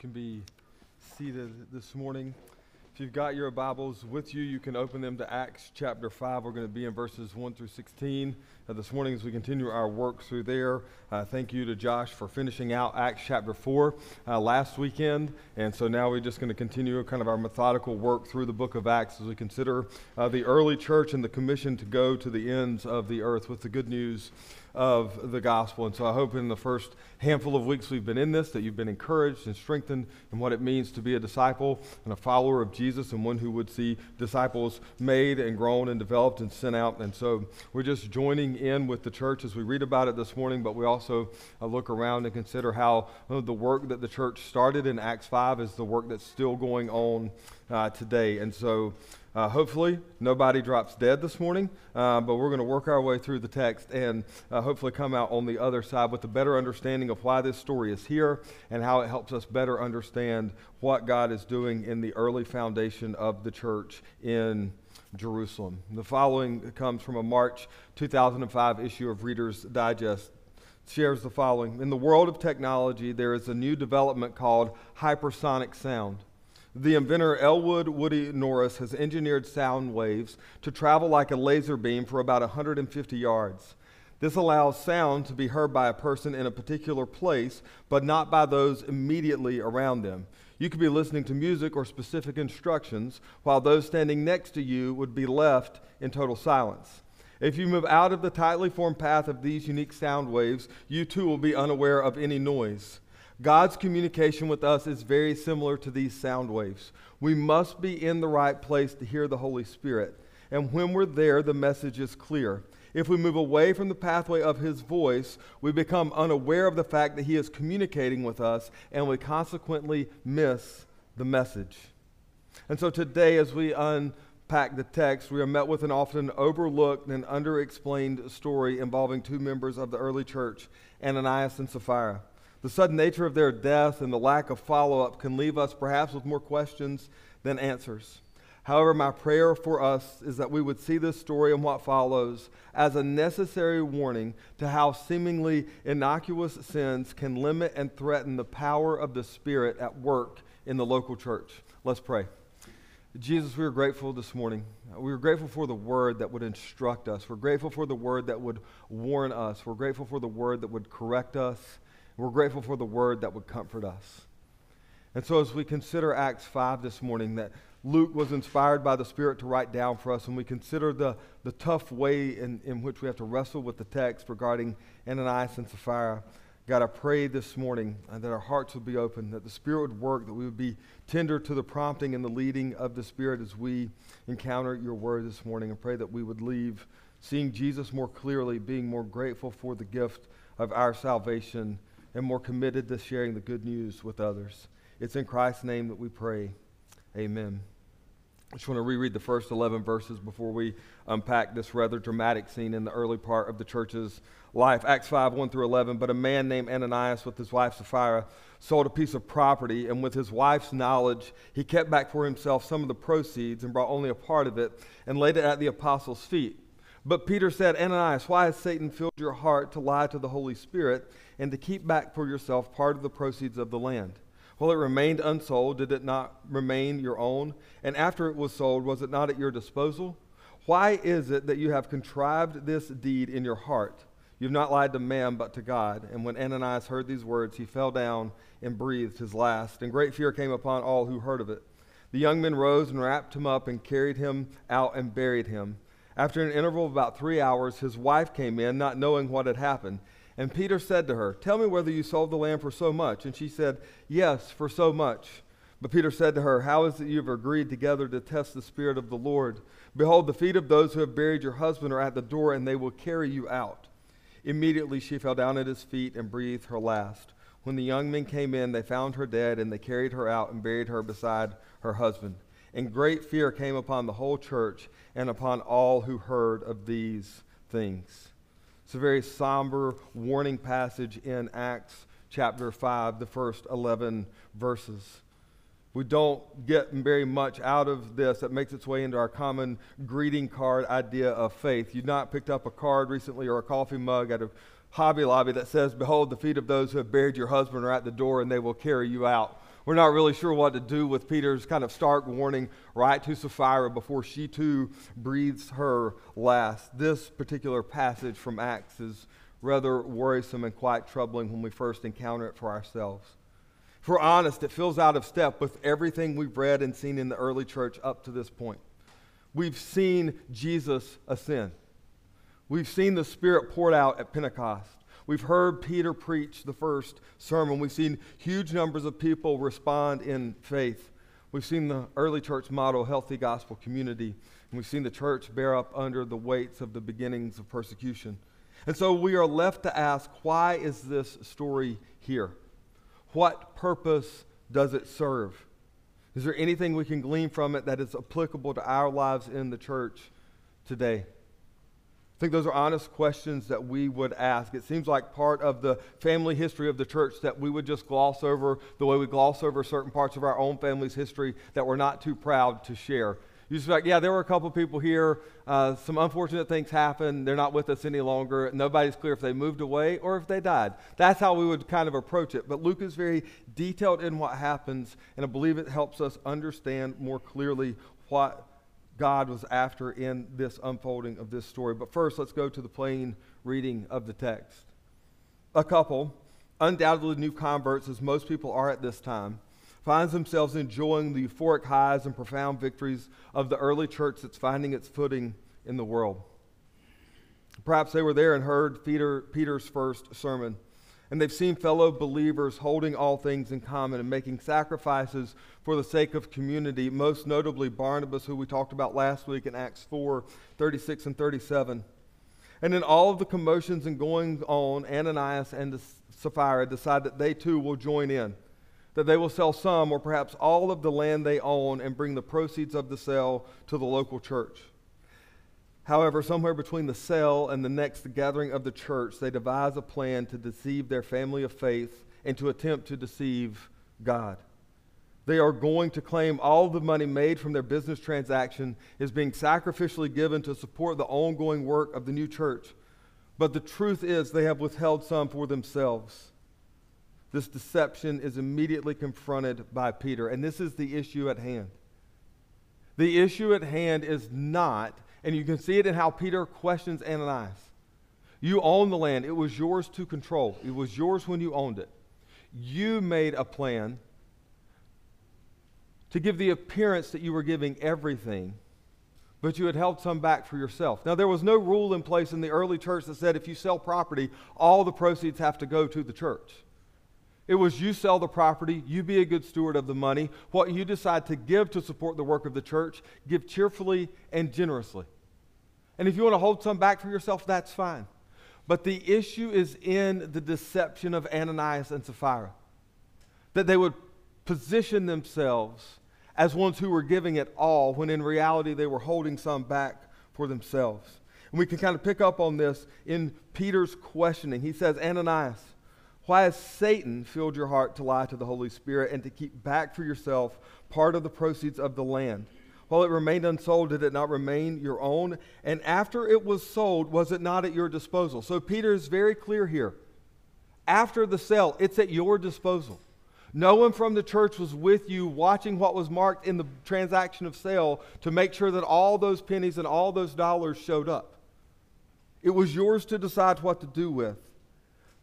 can be seated this morning. If you've got your Bibles with you, you can open them to Acts chapter 5. We're going to be in verses 1 through 16 uh, this morning as we continue our work through there. Uh, thank you to Josh for finishing out Acts chapter 4 uh, last weekend. And so now we're just going to continue kind of our methodical work through the book of Acts as we consider uh, the early church and the commission to go to the ends of the earth with the good news of the gospel. And so I hope in the first handful of weeks we've been in this that you've been encouraged and strengthened in what it means to be a disciple and a follower of Jesus and one who would see disciples made and grown and developed and sent out. And so we're just joining in with the church as we read about it this morning, but we also uh, look around and consider how uh, the work that the church started in Acts 5 is the work that's still going on uh, today. And so uh, hopefully, nobody drops dead this morning, uh, but we're going to work our way through the text and uh, hopefully come out on the other side with a better understanding of why this story is here and how it helps us better understand what God is doing in the early foundation of the church in Jerusalem. The following comes from a March 2005 issue of Reader's Digest. Shares the following In the world of technology, there is a new development called hypersonic sound. The inventor Elwood Woody Norris has engineered sound waves to travel like a laser beam for about 150 yards. This allows sound to be heard by a person in a particular place, but not by those immediately around them. You could be listening to music or specific instructions, while those standing next to you would be left in total silence. If you move out of the tightly formed path of these unique sound waves, you too will be unaware of any noise. God's communication with us is very similar to these sound waves. We must be in the right place to hear the Holy Spirit. And when we're there, the message is clear. If we move away from the pathway of His voice, we become unaware of the fact that He is communicating with us, and we consequently miss the message. And so today, as we unpack the text, we are met with an often overlooked and underexplained story involving two members of the early church, Ananias and Sapphira. The sudden nature of their death and the lack of follow up can leave us perhaps with more questions than answers. However, my prayer for us is that we would see this story and what follows as a necessary warning to how seemingly innocuous sins can limit and threaten the power of the Spirit at work in the local church. Let's pray. Jesus, we are grateful this morning. We are grateful for the word that would instruct us. We're grateful for the word that would warn us. We're grateful for the word that would correct us we're grateful for the word that would comfort us. And so, as we consider Acts 5 this morning, that Luke was inspired by the Spirit to write down for us, and we consider the, the tough way in, in which we have to wrestle with the text regarding Ananias and Sapphira, God, I pray this morning uh, that our hearts would be open, that the Spirit would work, that we would be tender to the prompting and the leading of the Spirit as we encounter your word this morning. And pray that we would leave seeing Jesus more clearly, being more grateful for the gift of our salvation and more committed to sharing the good news with others. It's in Christ's name that we pray. Amen. I just want to reread the first 11 verses before we unpack this rather dramatic scene in the early part of the church's life. Acts 5, 1 through 11. But a man named Ananias with his wife Sapphira sold a piece of property, and with his wife's knowledge, he kept back for himself some of the proceeds and brought only a part of it and laid it at the apostles' feet. But Peter said, Ananias, why has Satan filled your heart to lie to the Holy Spirit and to keep back for yourself part of the proceeds of the land? While it remained unsold, did it not remain your own? And after it was sold, was it not at your disposal? Why is it that you have contrived this deed in your heart? You have not lied to man, but to God. And when Ananias heard these words, he fell down and breathed his last. And great fear came upon all who heard of it. The young men rose and wrapped him up and carried him out and buried him. After an interval of about three hours, his wife came in, not knowing what had happened. And Peter said to her, Tell me whether you sold the land for so much. And she said, Yes, for so much. But Peter said to her, How is it you have agreed together to test the Spirit of the Lord? Behold, the feet of those who have buried your husband are at the door, and they will carry you out. Immediately she fell down at his feet and breathed her last. When the young men came in, they found her dead, and they carried her out and buried her beside her husband. And great fear came upon the whole church and upon all who heard of these things. It's a very somber warning passage in Acts chapter 5, the first 11 verses. We don't get very much out of this that makes its way into our common greeting card idea of faith. You've not picked up a card recently or a coffee mug at a Hobby Lobby that says, Behold, the feet of those who have buried your husband are at the door and they will carry you out We're not really sure what to do with Peter's kind of stark warning right to Sapphira before she too breathes her last. This particular passage from Acts is rather worrisome and quite troubling when we first encounter it for ourselves. If we're honest, it feels out of step with everything we've read and seen in the early church up to this point. We've seen Jesus ascend. We've seen the Spirit poured out at Pentecost. We've heard Peter preach the first sermon. We've seen huge numbers of people respond in faith. We've seen the early church model healthy gospel community. And we've seen the church bear up under the weights of the beginnings of persecution. And so we are left to ask why is this story here? What purpose does it serve? Is there anything we can glean from it that is applicable to our lives in the church today? I think those are honest questions that we would ask. It seems like part of the family history of the church that we would just gloss over the way we gloss over certain parts of our own family's history that we're not too proud to share. You just like, yeah, there were a couple people here. Uh, some unfortunate things happened. They're not with us any longer. Nobody's clear if they moved away or if they died. That's how we would kind of approach it. But Luke is very detailed in what happens, and I believe it helps us understand more clearly what God was after in this unfolding of this story. But first, let's go to the plain reading of the text. A couple, undoubtedly new converts, as most people are at this time, finds themselves enjoying the euphoric highs and profound victories of the early church that's finding its footing in the world. Perhaps they were there and heard Peter, Peter's first sermon and they've seen fellow believers holding all things in common and making sacrifices for the sake of community, most notably Barnabas, who we talked about last week in Acts 4 36 and 37. And in all of the commotions and going on, Ananias and Sapphira decide that they too will join in, that they will sell some or perhaps all of the land they own and bring the proceeds of the sale to the local church. However, somewhere between the sale and the next gathering of the church, they devise a plan to deceive their family of faith and to attempt to deceive God. They are going to claim all the money made from their business transaction is being sacrificially given to support the ongoing work of the new church. But the truth is, they have withheld some for themselves. This deception is immediately confronted by Peter, and this is the issue at hand. The issue at hand is not and you can see it in how Peter questions Ananias. You own the land, it was yours to control, it was yours when you owned it. You made a plan to give the appearance that you were giving everything, but you had held some back for yourself. Now, there was no rule in place in the early church that said if you sell property, all the proceeds have to go to the church. It was you sell the property, you be a good steward of the money. What you decide to give to support the work of the church, give cheerfully and generously. And if you want to hold some back for yourself, that's fine. But the issue is in the deception of Ananias and Sapphira. That they would position themselves as ones who were giving it all, when in reality they were holding some back for themselves. And we can kind of pick up on this in Peter's questioning. He says, Ananias, why has Satan filled your heart to lie to the Holy Spirit and to keep back for yourself part of the proceeds of the land? While it remained unsold, did it not remain your own? And after it was sold, was it not at your disposal? So Peter is very clear here. After the sale, it's at your disposal. No one from the church was with you watching what was marked in the transaction of sale to make sure that all those pennies and all those dollars showed up. It was yours to decide what to do with.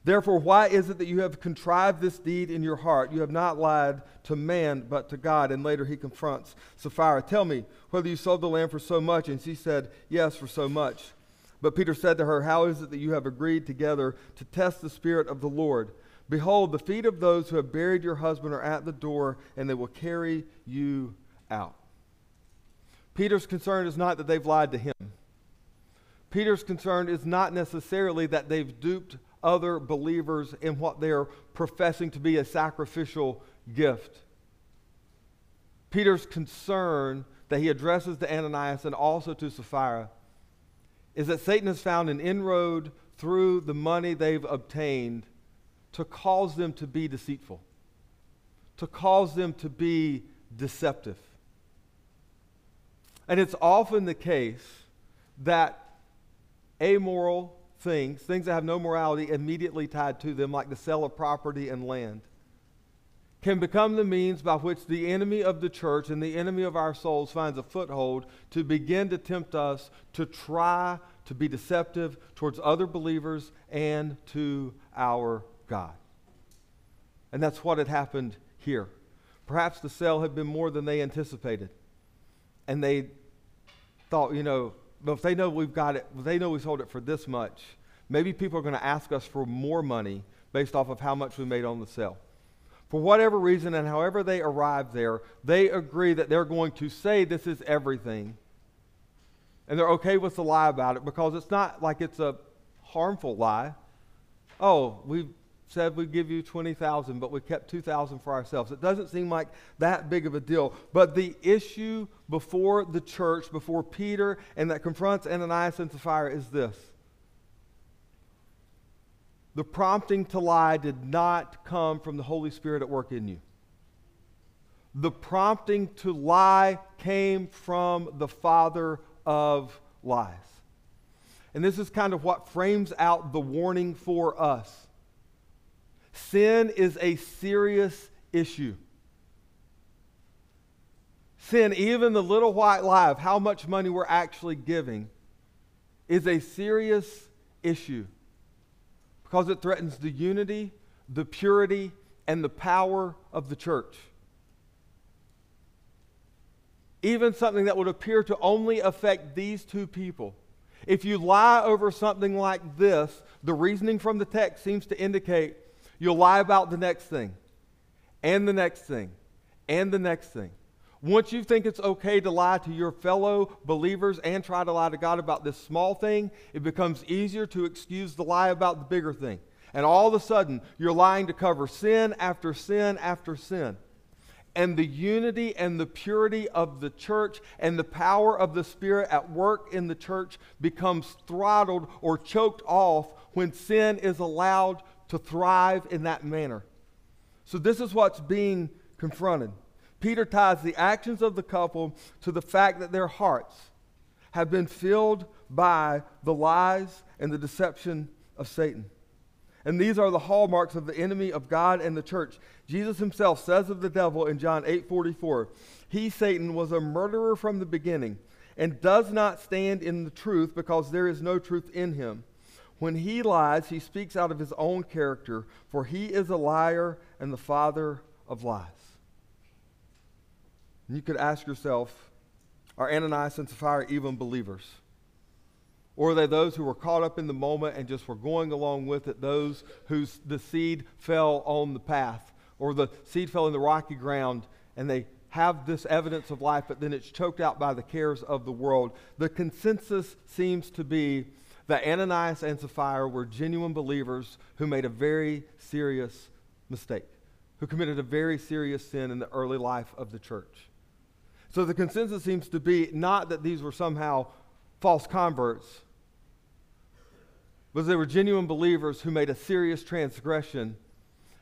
Therefore, why is it that you have contrived this deed in your heart? You have not lied to man, but to God. And later he confronts Sapphira. Tell me whether you sold the land for so much. And she said, Yes, for so much. But Peter said to her, How is it that you have agreed together to test the Spirit of the Lord? Behold, the feet of those who have buried your husband are at the door, and they will carry you out. Peter's concern is not that they've lied to him. Peter's concern is not necessarily that they've duped other believers in what they're professing to be a sacrificial gift. Peter's concern that he addresses to Ananias and also to Sapphira is that Satan has found an inroad through the money they've obtained to cause them to be deceitful, to cause them to be deceptive. And it's often the case that amoral things, things that have no morality immediately tied to them, like the sale of property and land, can become the means by which the enemy of the church and the enemy of our souls finds a foothold to begin to tempt us to try to be deceptive towards other believers and to our God. And that's what had happened here. Perhaps the sale had been more than they anticipated. And they thought, you know, but if they know we've got it, they know we sold it for this much, maybe people are going to ask us for more money based off of how much we made on the sale. For whatever reason and however they arrive there, they agree that they're going to say this is everything. And they're okay with the lie about it because it's not like it's a harmful lie. Oh, we said we'd give you 20,000, but we kept 2,000 for ourselves. It doesn't seem like that big of a deal. But the issue before the church, before Peter, and that confronts Ananias and Sapphira is this the prompting to lie did not come from the Holy Spirit at work in you. The prompting to lie came from the father of lies. And this is kind of what frames out the warning for us. Sin is a serious issue. Sin, even the little white lie of how much money we're actually giving, is a serious issue because it threatens the unity, the purity, and the power of the church. Even something that would appear to only affect these two people. If you lie over something like this, the reasoning from the text seems to indicate you'll lie about the next thing, and the next thing, and the next thing. Once you think it's okay to lie to your fellow believers and try to lie to God about this small thing, it becomes easier to excuse the lie about the bigger thing. And all of a sudden, you're lying to cover sin after sin after sin. And the unity and the purity of the church and the power of the Spirit at work in the church becomes throttled or choked off when sin is allowed to thrive in that manner. So, this is what's being confronted. Peter ties the actions of the couple to the fact that their hearts have been filled by the lies and the deception of Satan. And these are the hallmarks of the enemy of God and the church. Jesus himself says of the devil in John 8:44, "He Satan was a murderer from the beginning and does not stand in the truth because there is no truth in him. When he lies, he speaks out of his own character, for he is a liar and the father of lies." And you could ask yourself are Ananias and Sapphira even believers? Or are they those who were caught up in the moment and just were going along with it, those whose the seed fell on the path, or the seed fell in the rocky ground and they have this evidence of life, but then it's choked out by the cares of the world? The consensus seems to be that Ananias and Sapphira were genuine believers who made a very serious mistake, who committed a very serious sin in the early life of the church. So the consensus seems to be not that these were somehow false converts, but they were genuine believers who made a serious transgression.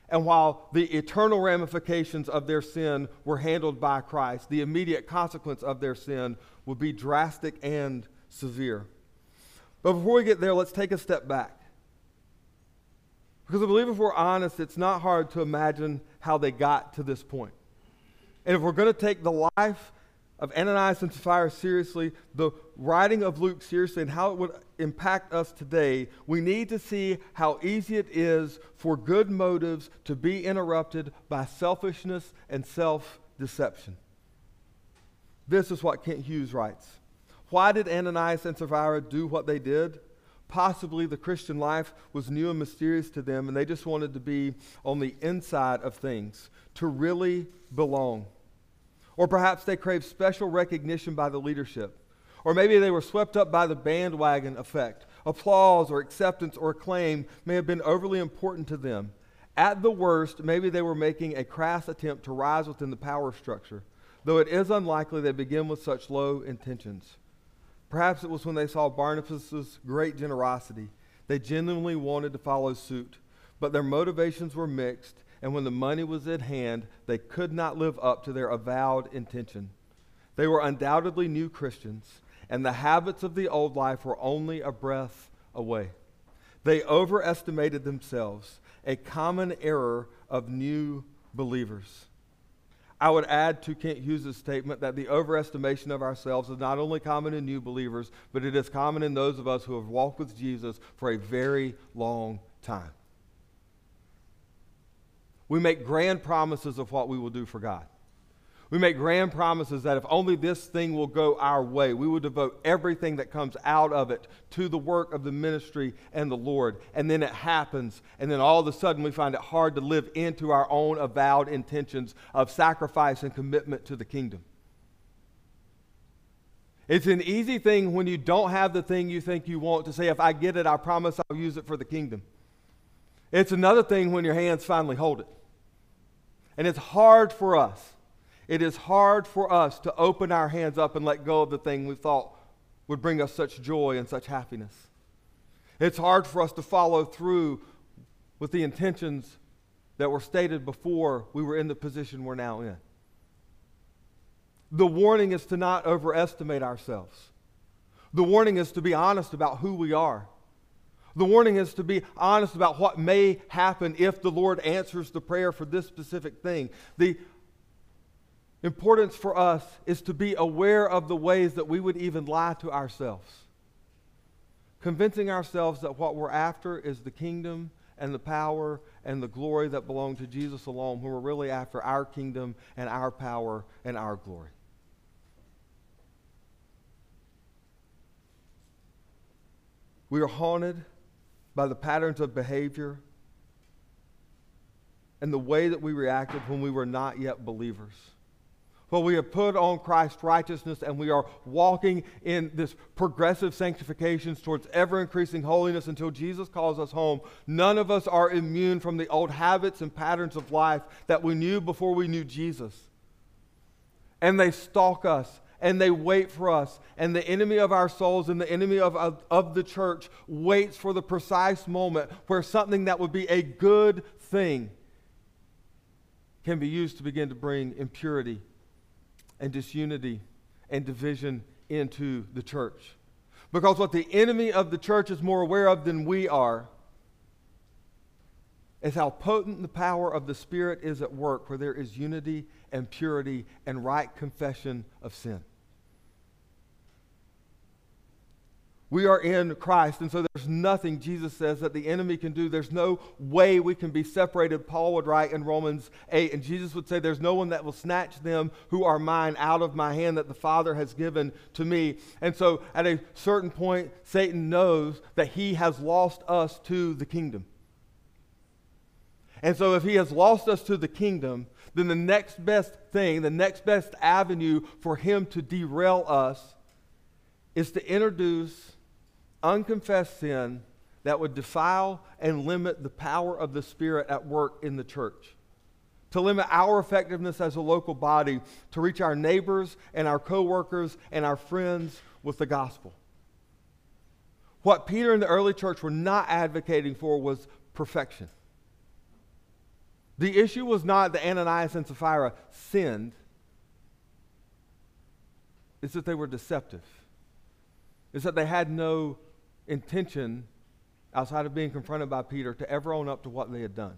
And while the eternal ramifications of their sin were handled by Christ, the immediate consequence of their sin would be drastic and severe. But before we get there, let's take a step back. Because I believe if we're honest, it's not hard to imagine how they got to this point. And if we're going to take the life of Ananias and Sapphira seriously, the writing of Luke seriously, and how it would impact us today, we need to see how easy it is for good motives to be interrupted by selfishness and self deception. This is what Kent Hughes writes. Why did Ananias and Sapphira do what they did? Possibly the Christian life was new and mysterious to them, and they just wanted to be on the inside of things, to really belong. Or perhaps they craved special recognition by the leadership. Or maybe they were swept up by the bandwagon effect. Applause or acceptance or acclaim may have been overly important to them. At the worst, maybe they were making a crass attempt to rise within the power structure, though it is unlikely they begin with such low intentions. Perhaps it was when they saw Barnabas' great generosity. They genuinely wanted to follow suit, but their motivations were mixed, and when the money was at hand, they could not live up to their avowed intention. They were undoubtedly new Christians, and the habits of the old life were only a breath away. They overestimated themselves, a common error of new believers. I would add to Kent Hughes' statement that the overestimation of ourselves is not only common in new believers, but it is common in those of us who have walked with Jesus for a very long time. We make grand promises of what we will do for God. We make grand promises that if only this thing will go our way, we will devote everything that comes out of it to the work of the ministry and the Lord. And then it happens, and then all of a sudden we find it hard to live into our own avowed intentions of sacrifice and commitment to the kingdom. It's an easy thing when you don't have the thing you think you want to say, if I get it, I promise I'll use it for the kingdom. It's another thing when your hands finally hold it. And it's hard for us it is hard for us to open our hands up and let go of the thing we thought would bring us such joy and such happiness. It's hard for us to follow through with the intentions that were stated before we were in the position we're now in. The warning is to not overestimate ourselves. The warning is to be honest about who we are. The warning is to be honest about what may happen if the Lord answers the prayer for this specific thing. The importance for us is to be aware of the ways that we would even lie to ourselves. Convincing ourselves that what we're after is the kingdom and the power and the glory that belong to Jesus alone, when we're really after our kingdom and our power and our glory. We are haunted by the patterns of behavior and the way that we reacted when we were not yet believers. For we have put on Christ's righteousness and we are walking in this progressive sanctification towards ever increasing holiness until Jesus calls us home. None of us are immune from the old habits and patterns of life that we knew before we knew Jesus. And they stalk us and they wait for us. And the enemy of our souls and the enemy of, of, of the church waits for the precise moment where something that would be a good thing can be used to begin to bring impurity and disunity and division into the church. Because what the enemy of the church is more aware of than we are is how potent the power of the Spirit is at work where there is unity and purity and right confession of sin. We are in Christ, and so there's nothing, Jesus says, that the enemy can do. There's no way we can be separated, Paul would write in Romans 8. And Jesus would say, There's no one that will snatch them who are mine out of my hand that the Father has given to me. And so at a certain point, Satan knows that he has lost us to the kingdom. And so if he has lost us to the kingdom, then the next best thing, the next best avenue for him to derail us is to introduce unconfessed sin that would defile and limit the power of the Spirit at work in the church. To limit our effectiveness as a local body to reach our neighbors and our coworkers and our friends with the gospel. What Peter and the early church were not advocating for was perfection. The issue was not that Ananias and Sapphira sinned, it's that they were deceptive. It's that they had no intention, outside of being confronted by Peter, to ever own up to what they had done.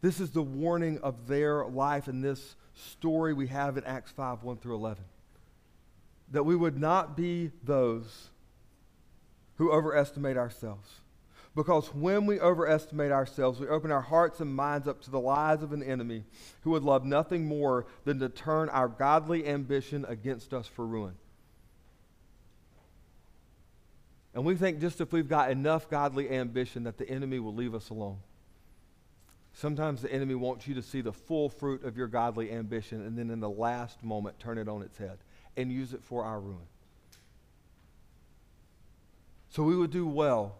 This is the warning of their life in this story we have in Acts 5 1 through 11. That we would not be those who overestimate ourselves. Because when we overestimate ourselves, we open our hearts and minds up to the lies of an enemy who would love nothing more than to turn our godly ambition against us for ruin. And we think just if we've got enough godly ambition that the enemy will leave us alone. Sometimes the enemy wants you to see the full fruit of your godly ambition and then in the last moment turn it on its head and use it for our ruin. So we would do well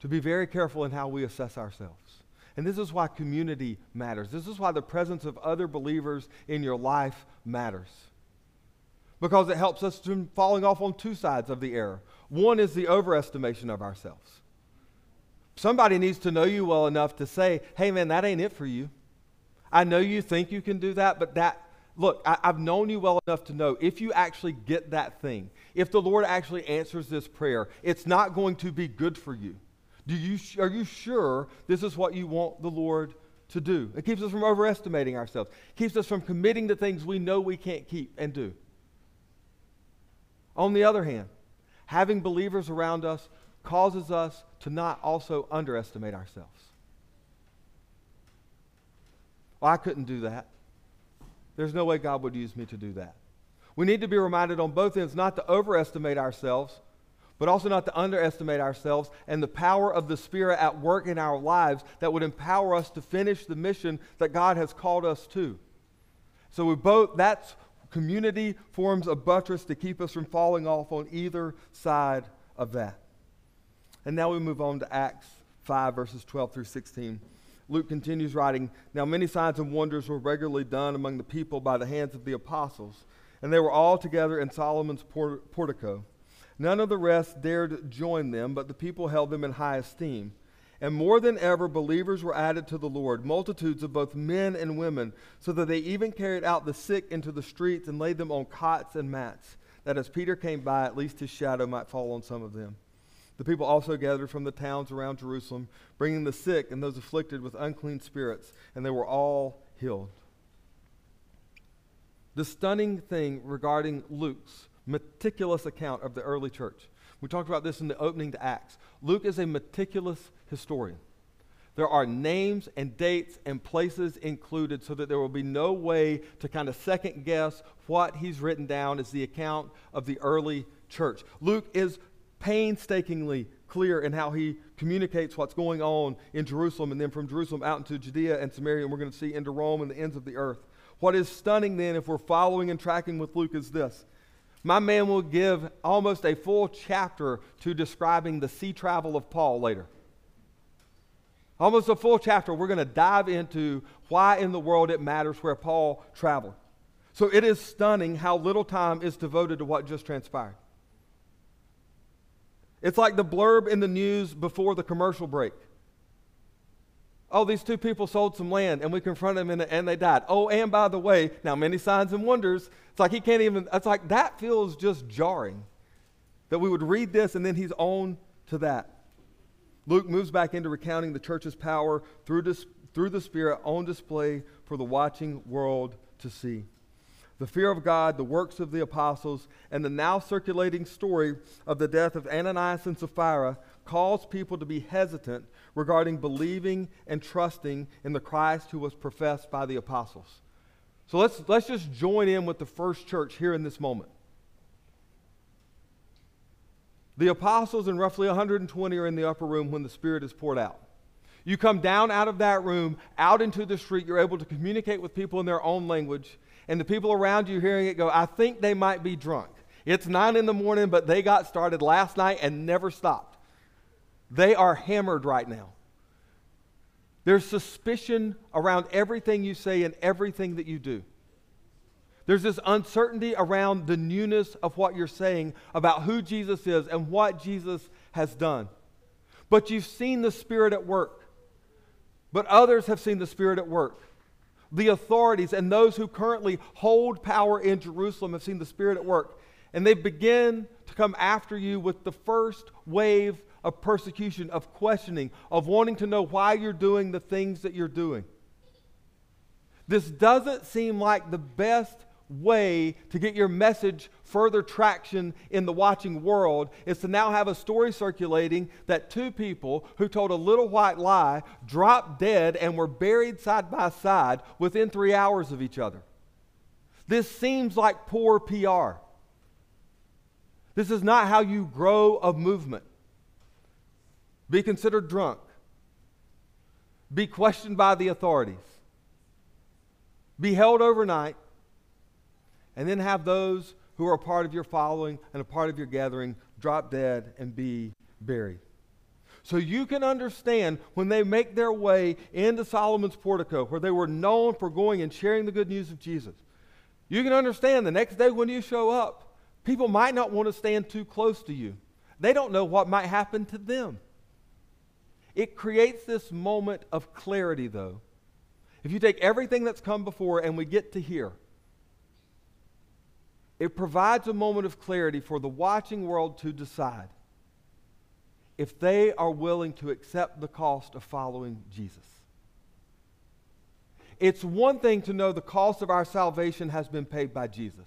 to be very careful in how we assess ourselves. And this is why community matters. This is why the presence of other believers in your life matters. Because it helps us from falling off on two sides of the error. One is the overestimation of ourselves. Somebody needs to know you well enough to say, hey, man, that ain't it for you. I know you think you can do that, but that, look, I, have known you well enough to know if you actually get that thing, if the Lord actually answers this prayer, it's not going to be good for you. Do you, are you sure this is what you want the Lord to do? It keeps us from overestimating ourselves, it keeps us from committing to things we know we can't keep and do. On the other hand, having believers around us causes us to not also underestimate ourselves. Well, I couldn't do that. There's no way God would use me to do that. We need to be reminded on both ends not to overestimate ourselves, but also not to underestimate ourselves and the power of the Spirit at work in our lives that would empower us to finish the mission that God has called us to. So we both that's community forms a buttress to keep us from falling off on either side of that. And now we move on to Acts 5 verses 12 through 16. Luke continues writing, Now many signs and wonders were regularly done among the people by the hands of the apostles and they were all together in Solomon's portico. None of the rest dared join them, but the people held them in high esteem. And more than ever, believers were added to the Lord, multitudes of both men and women, so that they even carried out the sick into the streets and laid them on cots and mats, that as Peter came by, at least his shadow might fall on some of them. The people also gathered from the towns around Jerusalem, bringing the sick and those afflicted with unclean spirits, and they were all healed. The stunning thing regarding Luke's meticulous account of the early church. We talked about this in the opening to Acts. Luke is a meticulous historian. There are names and dates and places included so that there will be no way to kind of second guess what he's written down as the account of the early church. Luke is painstakingly clear in how he communicates what's going on in Jerusalem and then from Jerusalem out into Judea and Samaria, and we're going to see into Rome and the ends of the earth. What is stunning then, if we're following and tracking with Luke, is this. My man will give almost a full chapter to describing the sea travel of Paul later. Almost a full chapter, we're going to dive into why in the world it matters where Paul traveled. So it is stunning how little time is devoted to what just transpired. It's like the blurb in the news before the commercial break. Oh, these two people sold some land and we confronted them and, and they died. Oh, and by the way, now many signs and wonders. It's like he can't even, it's like that feels just jarring that we would read this and then he's on to that. Luke moves back into recounting the church's power through, dis, through the Spirit on display for the watching world to see. The fear of God, the works of the apostles, and the now circulating story of the death of Ananias and Sapphira cause people to be hesitant regarding believing and trusting in the Christ who was professed by the apostles. So let's, let's just join in with the first church here in this moment. The apostles and roughly 120 are in the upper room when the Spirit is poured out. You come down out of that room, out into the street, you're able to communicate with people in their own language, and the people around you hearing it go, I think they might be drunk. It's nine in the morning, but they got started last night and never stopped. They are hammered right now. There's suspicion around everything you say and everything that you do. There's this uncertainty around the newness of what you're saying about who Jesus is and what Jesus has done. But you've seen the Spirit at work. But others have seen the Spirit at work. The authorities and those who currently hold power in Jerusalem have seen the Spirit at work. And they begin to come after you with the first wave of persecution, of questioning, of wanting to know why you're doing the things that you're doing. This doesn't seem like the best way to get your message further traction in the watching world is to now have a story circulating that two people who told a little white lie dropped dead and were buried side by side within three hours of each other. This seems like poor PR. This is not how you grow a movement be considered drunk, be questioned by the authorities, be held overnight, and then have those who are a part of your following and a part of your gathering drop dead and be buried. So you can understand when they make their way into Solomon's portico, where they were known for going and sharing the good news of Jesus. You can understand the next day when you show up, people might not want to stand too close to you. They don't know what might happen to them. It creates this moment of clarity, though. If you take everything that's come before and we get to here, it provides a moment of clarity for the watching world to decide. if they are willing to accept the cost of following Jesus. It's one thing to know the cost of our salvation has been paid by Jesus.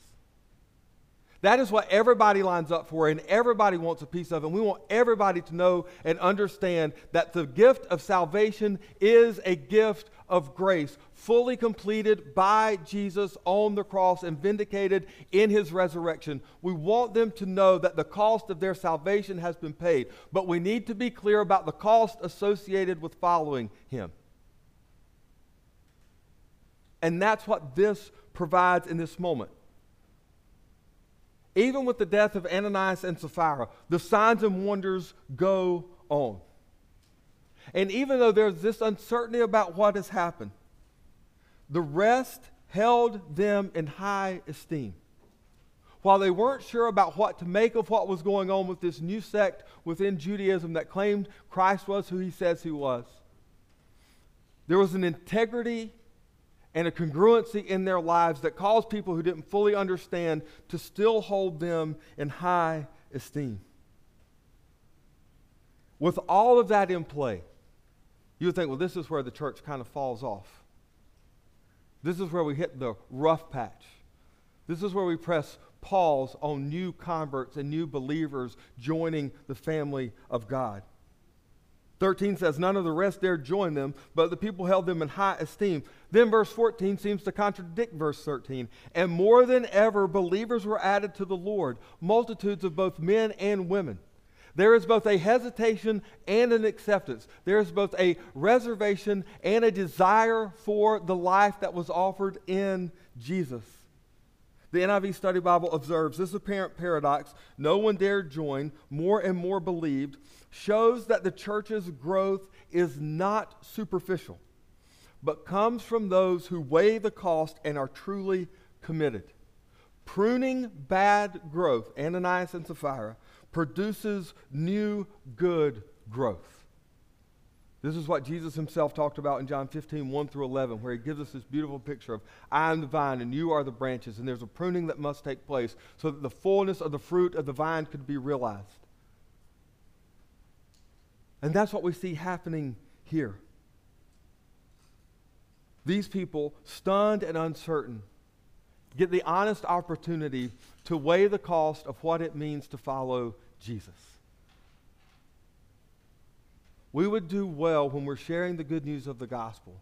That is what everybody lines up for, and everybody wants a piece of. And we want everybody to know and understand that the gift of salvation is a gift of grace, fully completed by Jesus on the cross and vindicated in his resurrection. We want them to know that the cost of their salvation has been paid, but we need to be clear about the cost associated with following him. And that's what this provides in this moment. Even with the death of Ananias and Sapphira, the signs and wonders go on. And even though there's this uncertainty about what has happened, the rest held them in high esteem. While they weren't sure about what to make of what was going on with this new sect within Judaism that claimed Christ was who he says he was, there was an integrity and a congruency in their lives that caused people who didn't fully understand to still hold them in high esteem. With all of that in play, you would think, well, this is where the church kind of falls off. This is where we hit the rough patch. This is where we press pause on new converts and new believers joining the family of God. 13 says, None of the rest dared join them, but the people held them in high esteem. Then verse 14 seems to contradict verse 13. And more than ever, believers were added to the Lord, multitudes of both men and women. There is both a hesitation and an acceptance. There is both a reservation and a desire for the life that was offered in Jesus. The NIV Study Bible observes this apparent paradox no one dared join, more and more believed shows that the church's growth is not superficial, but comes from those who weigh the cost and are truly committed. Pruning bad growth, Ananias and Sapphira, produces new good growth. This is what Jesus himself talked about in John 15, 1 through 11, where he gives us this beautiful picture of I am the vine and you are the branches, and there's a pruning that must take place so that the fullness of the fruit of the vine could be realized. And that's what we see happening here. These people, stunned and uncertain, get the honest opportunity to weigh the cost of what it means to follow Jesus. We would do well when we're sharing the good news of the gospel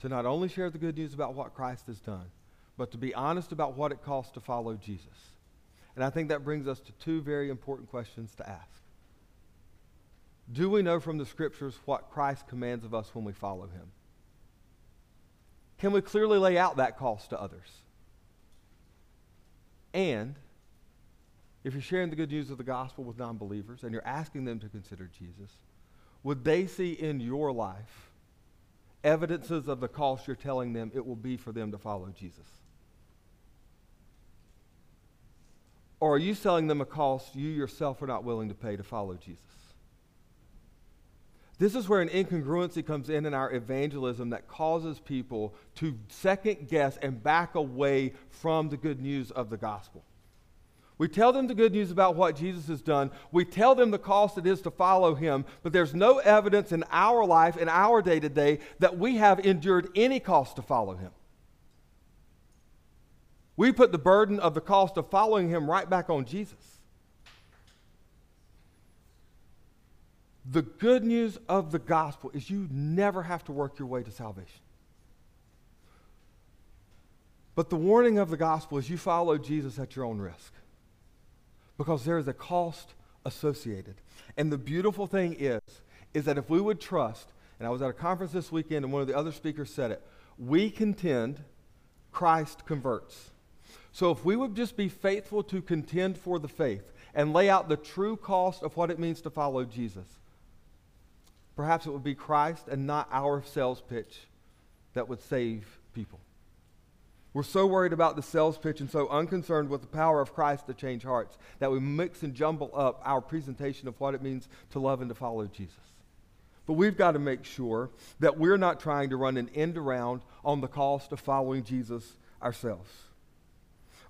to not only share the good news about what Christ has done, but to be honest about what it costs to follow Jesus. And I think that brings us to two very important questions to ask. Do we know from the scriptures what Christ commands of us when we follow him? Can we clearly lay out that cost to others? And if you're sharing the good news of the gospel with non believers and you're asking them to consider Jesus, would they see in your life evidences of the cost you're telling them it will be for them to follow Jesus? Or are you selling them a cost you yourself are not willing to pay to follow Jesus? This is where an incongruency comes in in our evangelism that causes people to second guess and back away from the good news of the gospel. We tell them the good news about what Jesus has done. We tell them the cost it is to follow him, but there's no evidence in our life, in our day to day, that we have endured any cost to follow him. We put the burden of the cost of following him right back on Jesus. The good news of the gospel is you never have to work your way to salvation. But the warning of the gospel is you follow Jesus at your own risk because there is a cost associated. And the beautiful thing is, is that if we would trust, and I was at a conference this weekend and one of the other speakers said it, we contend, Christ converts. So if we would just be faithful to contend for the faith and lay out the true cost of what it means to follow Jesus, Perhaps it would be Christ and not our sales pitch that would save people. We're so worried about the sales pitch and so unconcerned with the power of Christ to change hearts that we mix and jumble up our presentation of what it means to love and to follow Jesus. But we've got to make sure that we're not trying to run an end around on the cost of following Jesus ourselves.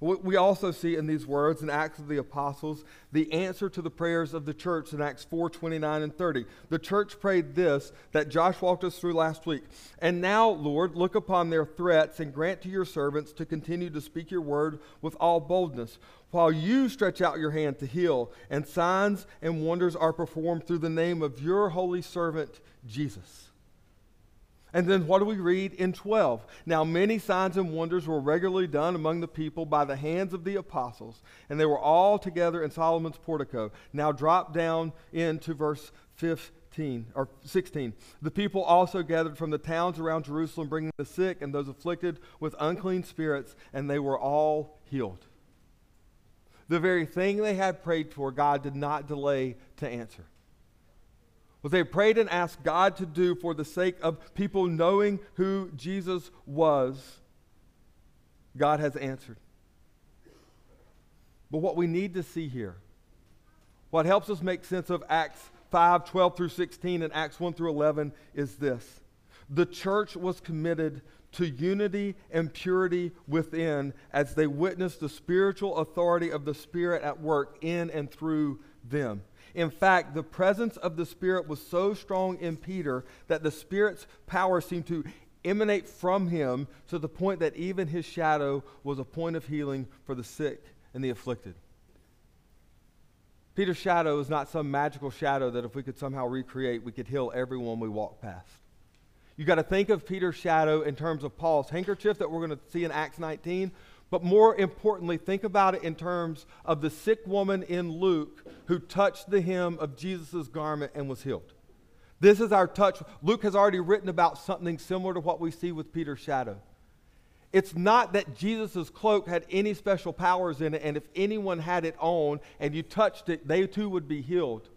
We also see in these words in Acts of the Apostles the answer to the prayers of the church in Acts 4 29 and 30. The church prayed this that Josh walked us through last week. And now, Lord, look upon their threats and grant to your servants to continue to speak your word with all boldness, while you stretch out your hand to heal, and signs and wonders are performed through the name of your holy servant, Jesus. And then what do we read in 12? Now, many signs and wonders were regularly done among the people by the hands of the apostles, and they were all together in Solomon's portico. Now, drop down into verse 15 or 16. The people also gathered from the towns around Jerusalem, bringing the sick and those afflicted with unclean spirits, and they were all healed. The very thing they had prayed for, God did not delay to answer what they prayed and asked God to do for the sake of people knowing who Jesus was, God has answered. But what we need to see here, what helps us make sense of Acts 5 12 through 16 and Acts 1 through 11 is this the church was committed to unity and purity within as they witnessed the spiritual authority of the Spirit at work in and through them. In fact, the presence of the Spirit was so strong in Peter that the Spirit's power seemed to emanate from him to the point that even his shadow was a point of healing for the sick and the afflicted. Peter's shadow is not some magical shadow that if we could somehow recreate, we could heal everyone we walk past. You got to think of Peter's shadow in terms of Paul's handkerchief that we're going to see in Acts 19, but more importantly, think about it in terms of the sick woman in Luke who touched the hem of Jesus' garment and was healed. This is our touch. Luke has already written about something similar to what we see with Peter's shadow. It's not that Jesus' cloak had any special powers in it, and if anyone had it on and you touched it, they too would be healed.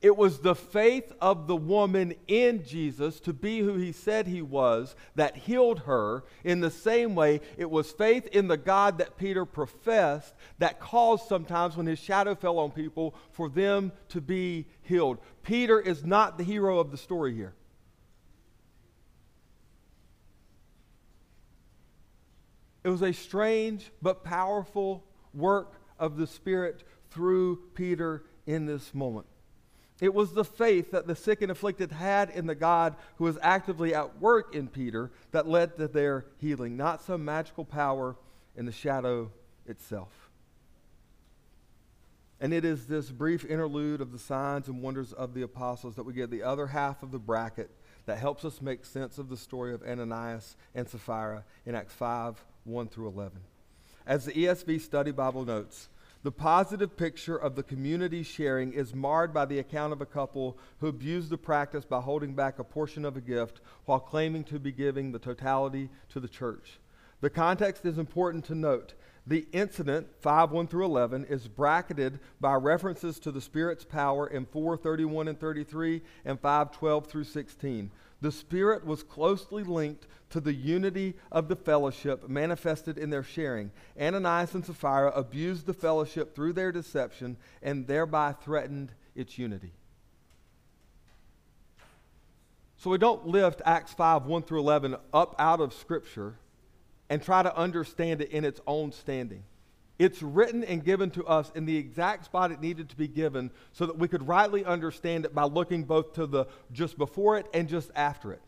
It was the faith of the woman in Jesus to be who he said he was that healed her. In the same way, it was faith in the God that Peter professed that caused sometimes when his shadow fell on people for them to be healed. Peter is not the hero of the story here. It was a strange but powerful work of the Spirit through Peter in this moment. It was the faith that the sick and afflicted had in the God who was actively at work in Peter that led to their healing, not some magical power in the shadow itself. And it is this brief interlude of the signs and wonders of the apostles that we get the other half of the bracket that helps us make sense of the story of Ananias and Sapphira in Acts 5 1 through 11. As the ESV Study Bible notes, the positive picture of the community sharing is marred by the account of a couple who abused the practice by holding back a portion of a gift while claiming to be giving the totality to the church. The context is important to note. The incident, 5 1 through 11, is bracketed by references to the Spirit's power in 4 31 and 33 and 5 12 through 16. The Spirit was closely linked to the unity of the fellowship manifested in their sharing. Ananias and Sapphira abused the fellowship through their deception and thereby threatened its unity. So we don't lift Acts 5 1 through 11 up out of Scripture and try to understand it in its own standing. It's written and given to us in the exact spot it needed to be given so that we could rightly understand it by looking both to the just before it and just after it.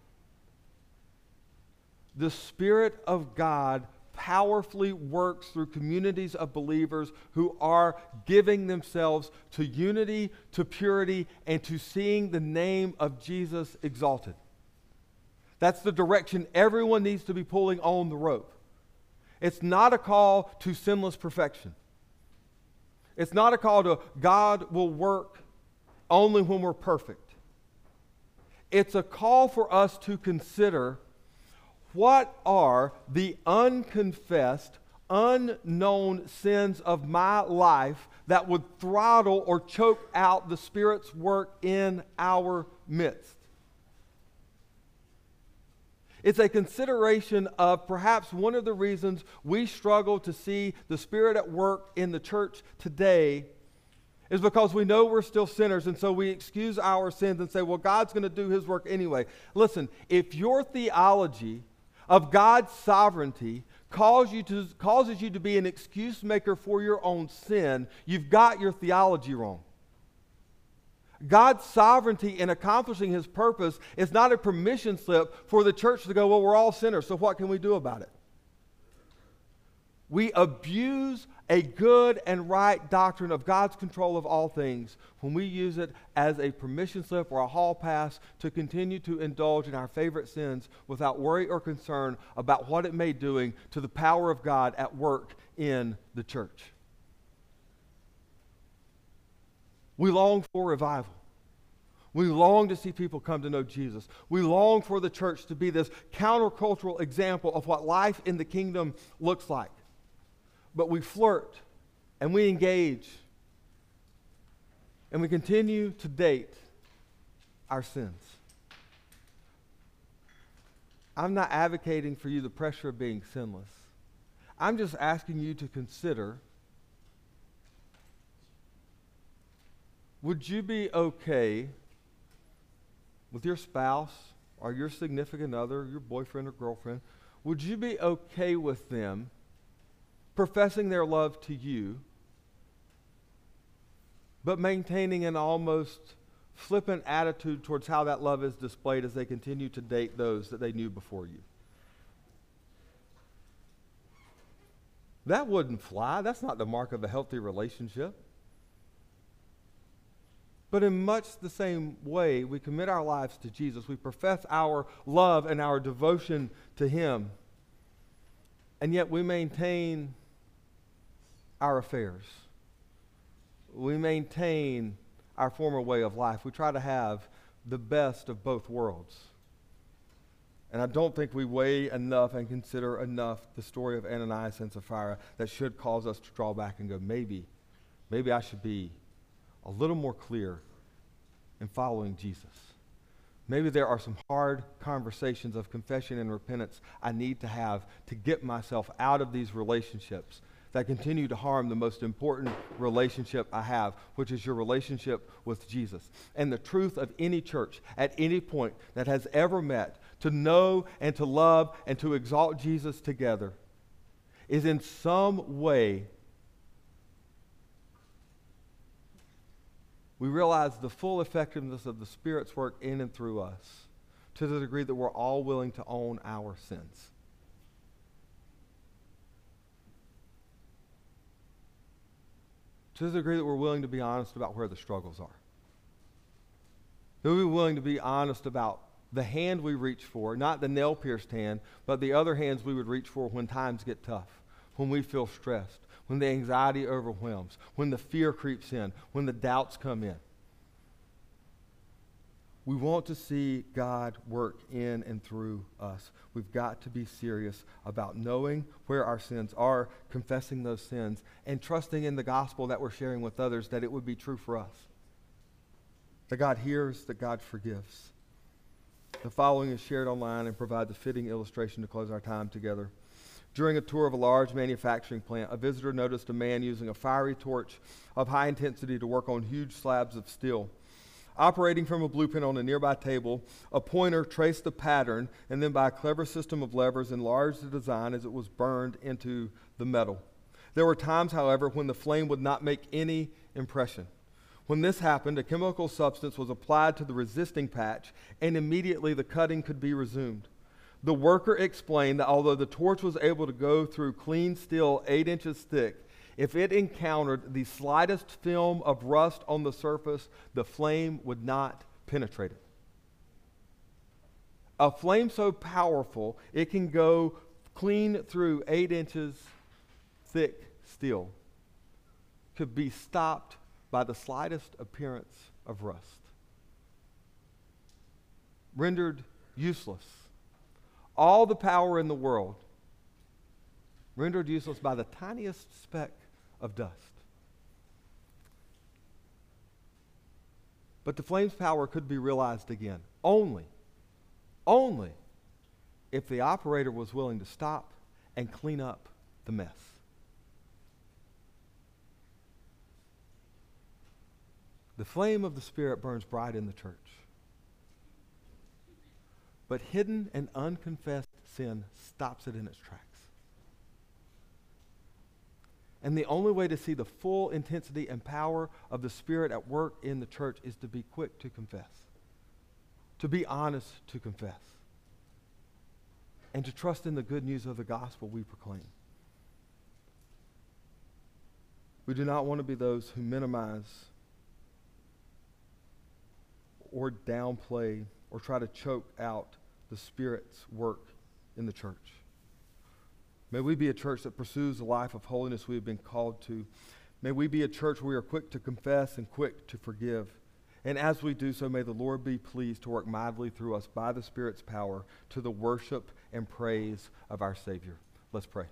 The Spirit of God powerfully works through communities of believers who are giving themselves to unity, to purity, and to seeing the name of Jesus exalted. That's the direction everyone needs to be pulling on the rope. It's not a call to sinless perfection. It's not a call to God will work only when we're perfect. It's a call for us to consider what are the unconfessed, unknown sins of my life that would throttle or choke out the Spirit's work in our midst? It's a consideration of perhaps one of the reasons we struggle to see the Spirit at work in the church today is because we know we're still sinners, and so we excuse our sins and say, well, God's going to do His work anyway. Listen, if your theology of God's sovereignty you to, causes you to be an excuse maker for your own sin, you've got your theology wrong. God's sovereignty in accomplishing his purpose is not a permission slip for the church to go, well, we're all sinners, so what can we do about it? We abuse a good and right doctrine of God's control of all things when we use it as a permission slip or a hall pass to continue to indulge in our favorite sins without worry or concern about what it may doing to the power of God at work in the church. We long for revival. We long to see people come to know Jesus. We long for the church to be this countercultural example of what life in the kingdom looks like but we flirt and we engage and we continue to date our sins. I'm not advocating for you the pressure of being sinless. I'm just asking you to consider would you be okay with your spouse or your significant other, your boyfriend or girlfriend? Would you be okay with them? professing their love to you, but maintaining an almost flippant attitude towards how that love is displayed as they continue to date those that they knew before you. That wouldn't fly. That's not the mark of a healthy relationship. But in much the same way, we commit our lives to Jesus. We profess our love and our devotion to Him. And yet we maintain our affairs. We maintain our former way of life. We try to have the best of both worlds. And I don't think we weigh enough and consider enough the story of Ananias and Sapphira that should cause us to draw back and go, maybe, maybe I should be a little more clear in following Jesus. Maybe there are some hard conversations of confession and repentance I need to have to get myself out of these relationships that continue to harm the most important relationship I have, which is your relationship with Jesus. And the truth of any church at any point that has ever met to know and to love and to exalt Jesus together is in some way we realize the full effectiveness of the Spirit's work in and through us to the degree that we're all willing to own our sins. to the degree that we're willing to be honest about where the struggles are. That we're willing to be honest about the hand we reach for, not the nail pierced hand, but the other hands we would reach for when times get tough, when we feel stressed, when the anxiety overwhelms, when the fear creeps in, when the doubts come in. We want to see God work in and through us. We've got to be serious about knowing where our sins are, confessing those sins, and trusting in the gospel that we're sharing with others that it would be true for us. That God hears, that God forgives. The following is shared online and provides a fitting illustration to close our time together. During a tour of a large manufacturing plant, a visitor noticed a man using a fiery torch of high intensity to work on huge slabs of steel. Operating from a blueprint on a nearby table, a pointer traced the pattern and then, by a clever system of levers, enlarged the design as it was burned into the metal. There were times, however, when the flame would not make any impression. When this happened, a chemical substance was applied to the resisting patch, and immediately the cutting could be resumed. The worker explained that although the torch was able to go through clean steel eight inches thick, if it encountered the slightest film of rust on the surface, the flame would not penetrate it. A flame so powerful, it can go clean through eight inches thick steel, could be stopped by the slightest appearance of rust. Rendered useless. All the power in the world rendered useless by the tiniest speck of dust. But the flame's power could be realized again only, only if the operator was willing to stop and clean up the mess. The flame of the Spirit burns bright in the church. But hidden and unconfessed sin stops it in its tracks. And the only way to see the full intensity and power of the Spirit at work in the church is to be quick to confess, to be honest to confess, and to trust in the good news of the gospel we proclaim. We do not want to be those who minimize or downplay or try to choke out the Spirit's work in the church. May we be a church that pursues the life of holiness we have been called to. May we be a church where we are quick to confess and quick to forgive. And as we do so, may the Lord be pleased to work mightily through us by the Spirit's power to the worship and praise of our Savior. Let's pray.